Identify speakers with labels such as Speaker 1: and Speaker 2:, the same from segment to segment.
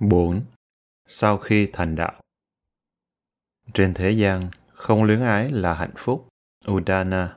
Speaker 1: 4. Sau khi thành đạo Trên thế gian, không luyến ái là hạnh phúc. Udana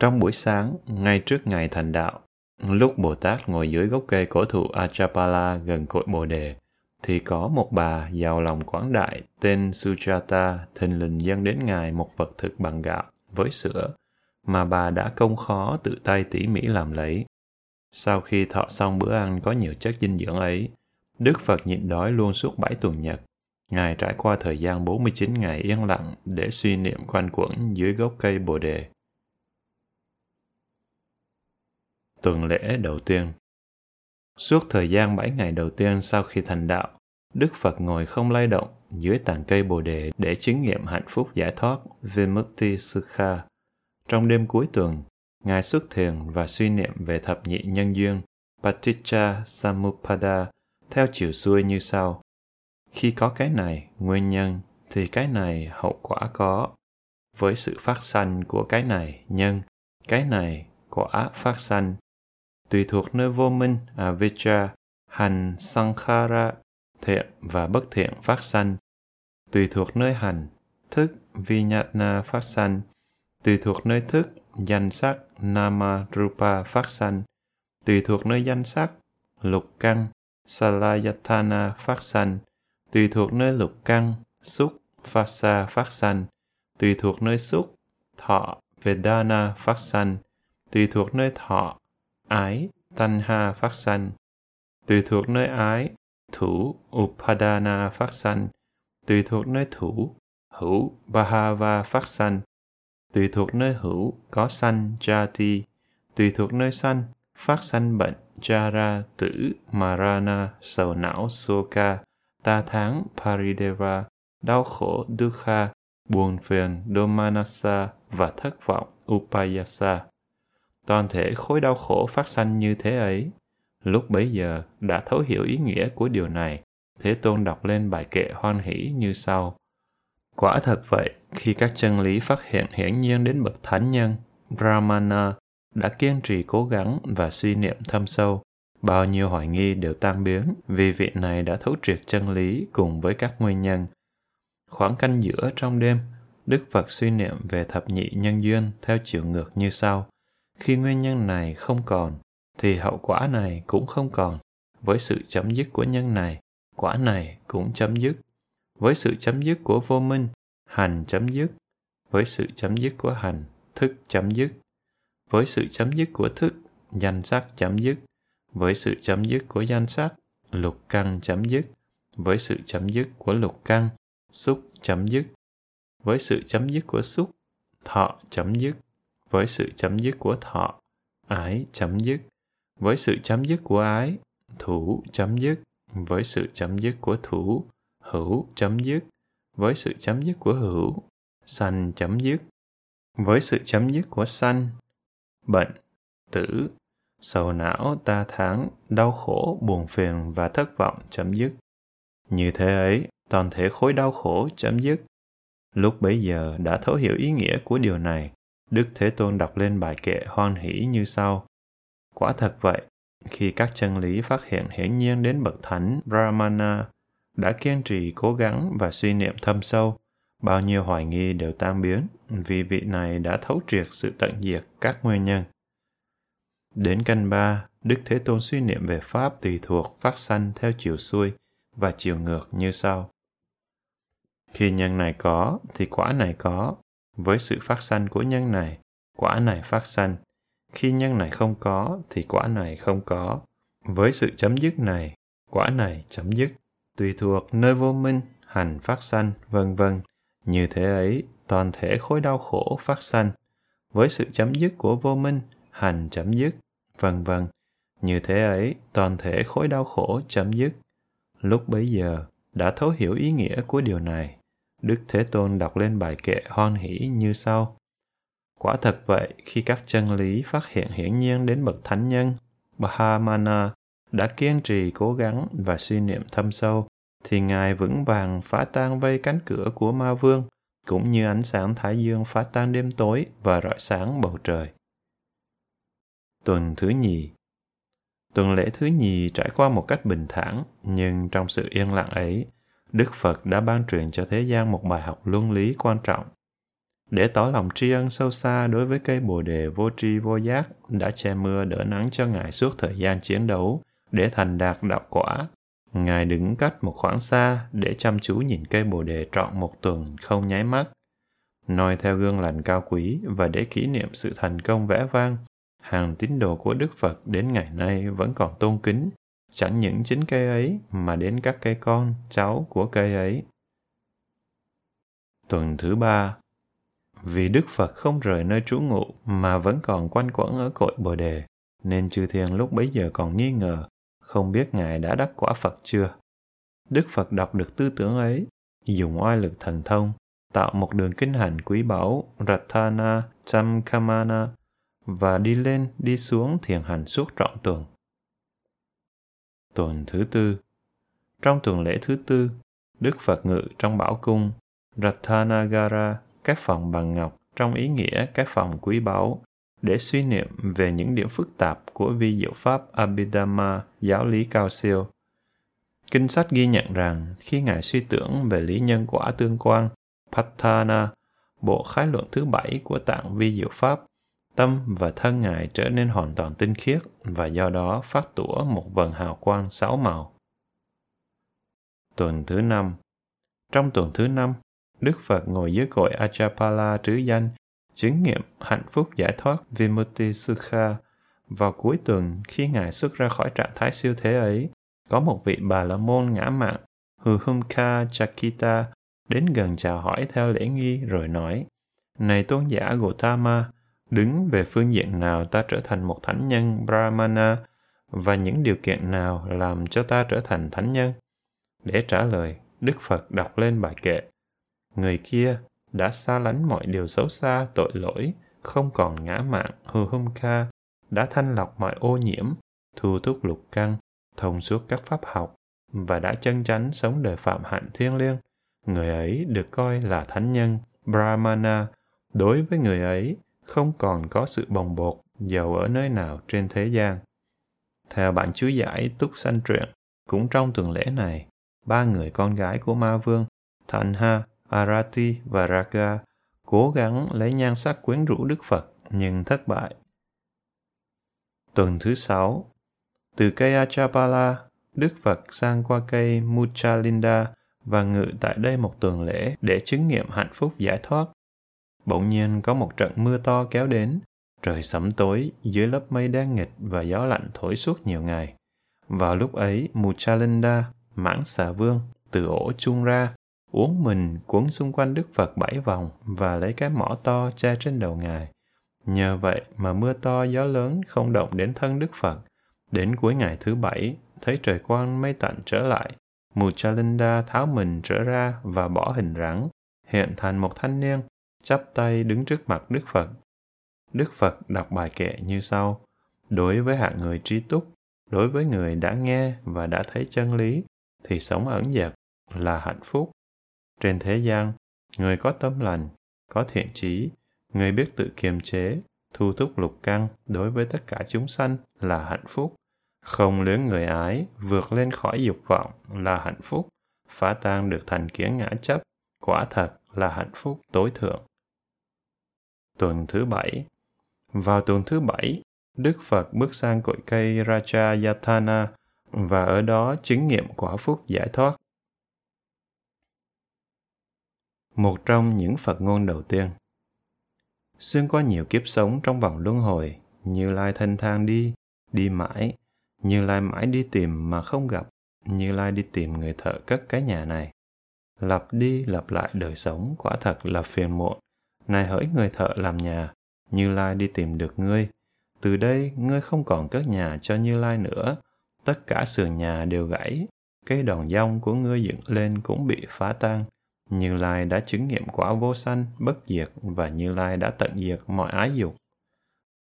Speaker 1: Trong buổi sáng, ngay trước ngày thành đạo, lúc Bồ Tát ngồi dưới gốc cây cổ thụ Achapala gần cội Bồ Đề, thì có một bà giàu lòng quảng đại tên Sujata thình lình dâng đến ngài một vật thực bằng gạo với sữa mà bà đã công khó tự tay tỉ mỉ làm lấy. Sau khi thọ xong bữa ăn có nhiều chất dinh dưỡng ấy, Đức Phật nhịn đói luôn suốt bảy tuần nhật. Ngài trải qua thời gian 49 ngày yên lặng để suy niệm quanh quẩn dưới gốc cây Bồ Đề. Tuần lễ đầu tiên Suốt thời gian bảy ngày đầu tiên sau khi thành đạo, Đức Phật ngồi không lay động dưới tàn cây Bồ Đề để chứng nghiệm hạnh phúc giải thoát Vimutti Sukha. Trong đêm cuối tuần, Ngài xuất thiền và suy niệm về thập nhị nhân duyên Paticca Samuppada theo chiều xuôi như sau. Khi có cái này, nguyên nhân, thì cái này hậu quả có. Với sự phát sanh của cái này, nhân, cái này, quả phát sanh. Tùy thuộc nơi vô minh, avijja, hành, sankhara, thiện và bất thiện phát sanh. Tùy thuộc nơi hành, thức, vinyana phát sanh. Tùy thuộc nơi thức, danh sắc, nama, rupa phát sanh. Tùy thuộc nơi danh sắc, lục căn, Salayatana phát sanh, tùy thuộc nơi lục căn, xúc, phasa phát sanh, tùy thuộc nơi xúc, thọ, Vedana phát sanh, tùy thuộc nơi thọ, ái, Tanha phát sanh, tùy thuộc nơi ái, thủ, Upadana phát sanh, tùy thuộc nơi thủ, hữu, Bahava phát sanh, tùy thuộc nơi hữu, có sanh, Jati, tùy thuộc nơi sanh, phát sanh bệnh, Jara, tử, Marana, sầu não, Soka, ta tháng, Parideva, đau khổ, Dukha, buồn phiền, Domanasa và thất vọng, Upayasa. Toàn thể khối đau khổ phát sanh như thế ấy. Lúc bấy giờ đã thấu hiểu ý nghĩa của điều này, Thế Tôn đọc lên bài kệ hoan hỷ như sau. Quả thật vậy, khi các chân lý phát hiện hiển nhiên đến bậc thánh nhân, Brahmana đã kiên trì cố gắng và suy niệm thâm sâu, bao nhiêu hoài nghi đều tan biến vì vị này đã thấu triệt chân lý cùng với các nguyên nhân. Khoảng canh giữa trong đêm, Đức Phật suy niệm về thập nhị nhân duyên theo chiều ngược như sau. Khi nguyên nhân này không còn, thì hậu quả này cũng không còn. Với sự chấm dứt của nhân này, quả này cũng chấm dứt. Với sự chấm dứt của vô minh, hành chấm dứt. Với sự chấm dứt của hành, thức chấm dứt với sự chấm dứt của thức, danh sắc chấm dứt. Với sự chấm dứt của danh sắc, lục căn chấm dứt. Với sự chấm dứt của lục căn, xúc chấm dứt. Với sự chấm dứt của xúc, thọ chấm dứt. Với sự chấm dứt của thọ, ái chấm dứt. Với sự chấm dứt của ái, thủ chấm dứt. Với sự chấm dứt của thủ, hữu chấm dứt. Với sự chấm dứt của hữu, sanh chấm dứt. Với sự chấm dứt của sanh bệnh, tử, sầu não, ta tháng, đau khổ, buồn phiền và thất vọng chấm dứt. Như thế ấy, toàn thể khối đau khổ chấm dứt. Lúc bấy giờ đã thấu hiểu ý nghĩa của điều này, Đức Thế Tôn đọc lên bài kệ hoan hỷ như sau. Quả thật vậy, khi các chân lý phát hiện hiển nhiên đến bậc thánh Brahmana đã kiên trì cố gắng và suy niệm thâm sâu, bao nhiêu hoài nghi đều tan biến vì vị này đã thấu triệt sự tận diệt các nguyên nhân. Đến căn ba, Đức Thế Tôn suy niệm về Pháp tùy thuộc phát sanh theo chiều xuôi và chiều ngược như sau. Khi nhân này có, thì quả này có. Với sự phát sanh của nhân này, quả này phát sanh. Khi nhân này không có, thì quả này không có. Với sự chấm dứt này, quả này chấm dứt. Tùy thuộc nơi vô minh, hành phát sanh, vân vân như thế ấy, toàn thể khối đau khổ phát sanh. Với sự chấm dứt của vô minh, hành chấm dứt, vân vân. Như thế ấy, toàn thể khối đau khổ chấm dứt. Lúc bấy giờ, đã thấu hiểu ý nghĩa của điều này. Đức Thế Tôn đọc lên bài kệ hoan hỷ như sau. Quả thật vậy, khi các chân lý phát hiện hiển nhiên đến bậc thánh nhân, Bahamana đã kiên trì cố gắng và suy niệm thâm sâu, thì Ngài vững vàng phá tan vây cánh cửa của ma vương, cũng như ánh sáng thái dương phá tan đêm tối và rọi sáng bầu trời. Tuần thứ nhì Tuần lễ thứ nhì trải qua một cách bình thản, nhưng trong sự yên lặng ấy, Đức Phật đã ban truyền cho thế gian một bài học luân lý quan trọng. Để tỏ lòng tri ân sâu xa đối với cây bồ đề vô tri vô giác đã che mưa đỡ nắng cho Ngài suốt thời gian chiến đấu để thành đạt đạo quả. Ngài đứng cách một khoảng xa để chăm chú nhìn cây bồ đề trọn một tuần không nháy mắt. Noi theo gương lành cao quý và để kỷ niệm sự thành công vẽ vang, hàng tín đồ của Đức Phật đến ngày nay vẫn còn tôn kính chẳng những chính cây ấy mà đến các cây con, cháu của cây ấy. Tuần thứ ba Vì Đức Phật không rời nơi trú ngụ mà vẫn còn quanh quẩn ở cội Bồ Đề, nên chư thiên lúc bấy giờ còn nghi ngờ, không biết Ngài đã đắc quả Phật chưa. Đức Phật đọc được tư tưởng ấy, dùng oai lực thần thông, tạo một đường kinh hành quý báu Ratana Chamkamana và đi lên đi xuống thiền hành suốt trọn tuần Tuần thứ tư Trong tuần lễ thứ tư, Đức Phật ngự trong bảo cung Rathanagara, các phòng bằng ngọc trong ý nghĩa các phòng quý báu, để suy niệm về những điểm phức tạp của vi diệu pháp Abhidhamma, giáo lý cao siêu. Kinh sách ghi nhận rằng khi Ngài suy tưởng về lý nhân quả tương quan, Patthana, bộ khái luận thứ bảy của tạng vi diệu pháp, tâm và thân ngài trở nên hoàn toàn tinh khiết và do đó phát tủa một vần hào quang sáu màu. Tuần thứ năm Trong tuần thứ năm, Đức Phật ngồi dưới cội Achapala trứ danh, chứng nghiệm hạnh phúc giải thoát Vimutti Sukha. Vào cuối tuần, khi Ngài xuất ra khỏi trạng thái siêu thế ấy, có một vị bà la môn ngã mạng, Huhumka Chakita, đến gần chào hỏi theo lễ nghi rồi nói, Này tôn giả Gautama, đứng về phương diện nào ta trở thành một thánh nhân brahmana và những điều kiện nào làm cho ta trở thành thánh nhân để trả lời đức phật đọc lên bài kệ người kia đã xa lánh mọi điều xấu xa tội lỗi không còn ngã mạn, hư hâm kha, đã thanh lọc mọi ô nhiễm thu thúc lục căn thông suốt các pháp học và đã chân chánh sống đời phạm hạnh thiêng liêng người ấy được coi là thánh nhân brahmana đối với người ấy không còn có sự bồng bột giàu ở nơi nào trên thế gian. Theo bản chú giải Túc Sanh Truyện, cũng trong tuần lễ này, ba người con gái của Ma Vương, Thanha, Arati và Raga cố gắng lấy nhan sắc quyến rũ Đức Phật nhưng thất bại. Tuần thứ sáu, từ cây Achapala, Đức Phật sang qua cây Muchalinda và ngự tại đây một tuần lễ để chứng nghiệm hạnh phúc giải thoát Bỗng nhiên có một trận mưa to kéo đến, trời sẫm tối dưới lớp mây đen nghịch và gió lạnh thổi suốt nhiều ngày. Vào lúc ấy, Muchalinda, mãng xà vương, từ ổ chung ra, uống mình cuốn xung quanh Đức Phật bảy vòng và lấy cái mỏ to che trên đầu ngài. Nhờ vậy mà mưa to gió lớn không động đến thân Đức Phật. Đến cuối ngày thứ bảy, thấy trời quang mây tạnh trở lại, Muchalinda tháo mình trở ra và bỏ hình rắn, hiện thành một thanh niên chắp tay đứng trước mặt Đức Phật. Đức Phật đọc bài kệ như sau. Đối với hạng người trí túc, đối với người đã nghe và đã thấy chân lý, thì sống ẩn dật là hạnh phúc. Trên thế gian, người có tâm lành, có thiện trí, người biết tự kiềm chế, thu thúc lục căn đối với tất cả chúng sanh là hạnh phúc. Không luyến người ái, vượt lên khỏi dục vọng là hạnh phúc. Phá tan được thành kiến ngã chấp, quả thật là hạnh phúc tối thượng tuần thứ bảy. Vào tuần thứ bảy, Đức Phật bước sang cội cây Raja Yatana và ở đó chứng nghiệm quả phúc giải thoát. Một trong những Phật ngôn đầu tiên Xuyên qua nhiều kiếp sống trong vòng luân hồi, Như Lai thanh thang đi, đi mãi, Như Lai mãi đi tìm mà không gặp, Như Lai đi tìm người thợ cất cái nhà này. Lặp đi lặp lại đời sống quả thật là phiền muộn này hỡi người thợ làm nhà, Như Lai đi tìm được ngươi. Từ đây, ngươi không còn cất nhà cho Như Lai nữa. Tất cả sườn nhà đều gãy. Cây đòn dông của ngươi dựng lên cũng bị phá tan. Như Lai đã chứng nghiệm quả vô sanh, bất diệt và Như Lai đã tận diệt mọi ái dục.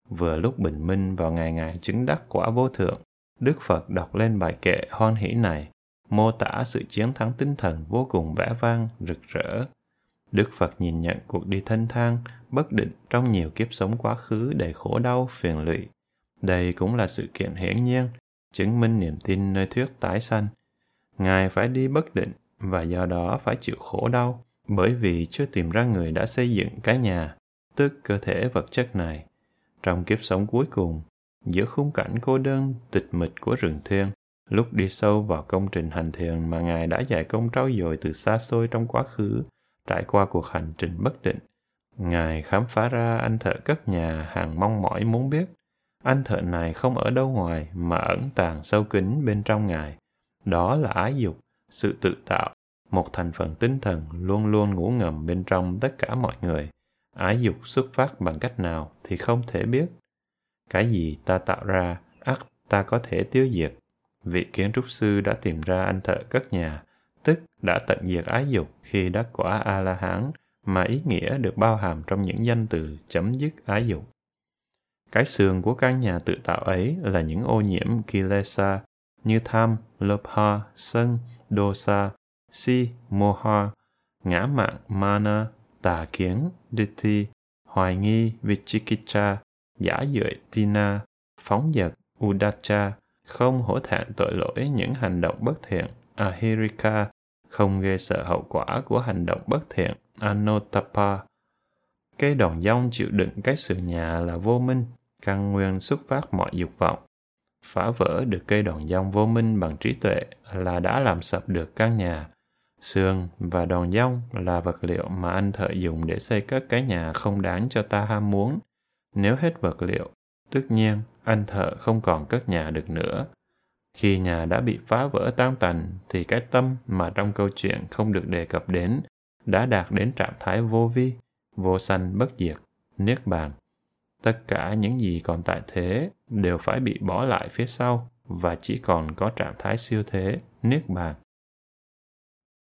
Speaker 1: Vừa lúc bình minh vào ngày ngày chứng đắc quả vô thượng, Đức Phật đọc lên bài kệ hoan hỷ này, mô tả sự chiến thắng tinh thần vô cùng vẻ vang, rực rỡ, Đức Phật nhìn nhận cuộc đi thân thang, bất định trong nhiều kiếp sống quá khứ đầy khổ đau, phiền lụy. Đây cũng là sự kiện hiển nhiên, chứng minh niềm tin nơi thuyết tái sanh. Ngài phải đi bất định và do đó phải chịu khổ đau bởi vì chưa tìm ra người đã xây dựng cái nhà, tức cơ thể vật chất này. Trong kiếp sống cuối cùng, giữa khung cảnh cô đơn tịch mịch của rừng thiên, lúc đi sâu vào công trình hành thiền mà Ngài đã dạy công trau dồi từ xa xôi trong quá khứ, trải qua cuộc hành trình bất định, Ngài khám phá ra anh thợ cất nhà hàng mong mỏi muốn biết. Anh thợ này không ở đâu ngoài mà ẩn tàng sâu kín bên trong Ngài. Đó là ái dục, sự tự tạo, một thành phần tinh thần luôn luôn ngủ ngầm bên trong tất cả mọi người. Ái dục xuất phát bằng cách nào thì không thể biết. Cái gì ta tạo ra, ắt ta có thể tiêu diệt. Vị kiến trúc sư đã tìm ra anh thợ cất nhà, tức đã tận diệt ái dục khi đắc quả A-la-hán, mà ý nghĩa được bao hàm trong những danh từ chấm dứt ái dục. Cái xương của căn nhà tự tạo ấy là những ô nhiễm kilesa như tham, lobha, sân, dosa, si, moha, ngã mạn, mana, tà kiến, ditti, hoài nghi, vichikicha, giả dưỡi, tina, phóng dật, udacha, không hổ thẹn tội lỗi những hành động bất thiện, ahirika, không gây sợ hậu quả của hành động bất thiện, Anotapa. cây đòn dông chịu đựng cái sự nhà là vô minh, căn nguyên xuất phát mọi dục vọng. Phá vỡ được cây đòn dông vô minh bằng trí tuệ là đã làm sập được căn nhà. Xương và đòn dông là vật liệu mà anh thợ dùng để xây các cái nhà không đáng cho ta ham muốn. Nếu hết vật liệu, tất nhiên anh thợ không còn cất nhà được nữa. Khi nhà đã bị phá vỡ tan tành thì cái tâm mà trong câu chuyện không được đề cập đến đã đạt đến trạng thái vô vi, vô sanh bất diệt, niết bàn. Tất cả những gì còn tại thế đều phải bị bỏ lại phía sau và chỉ còn có trạng thái siêu thế, niết bàn.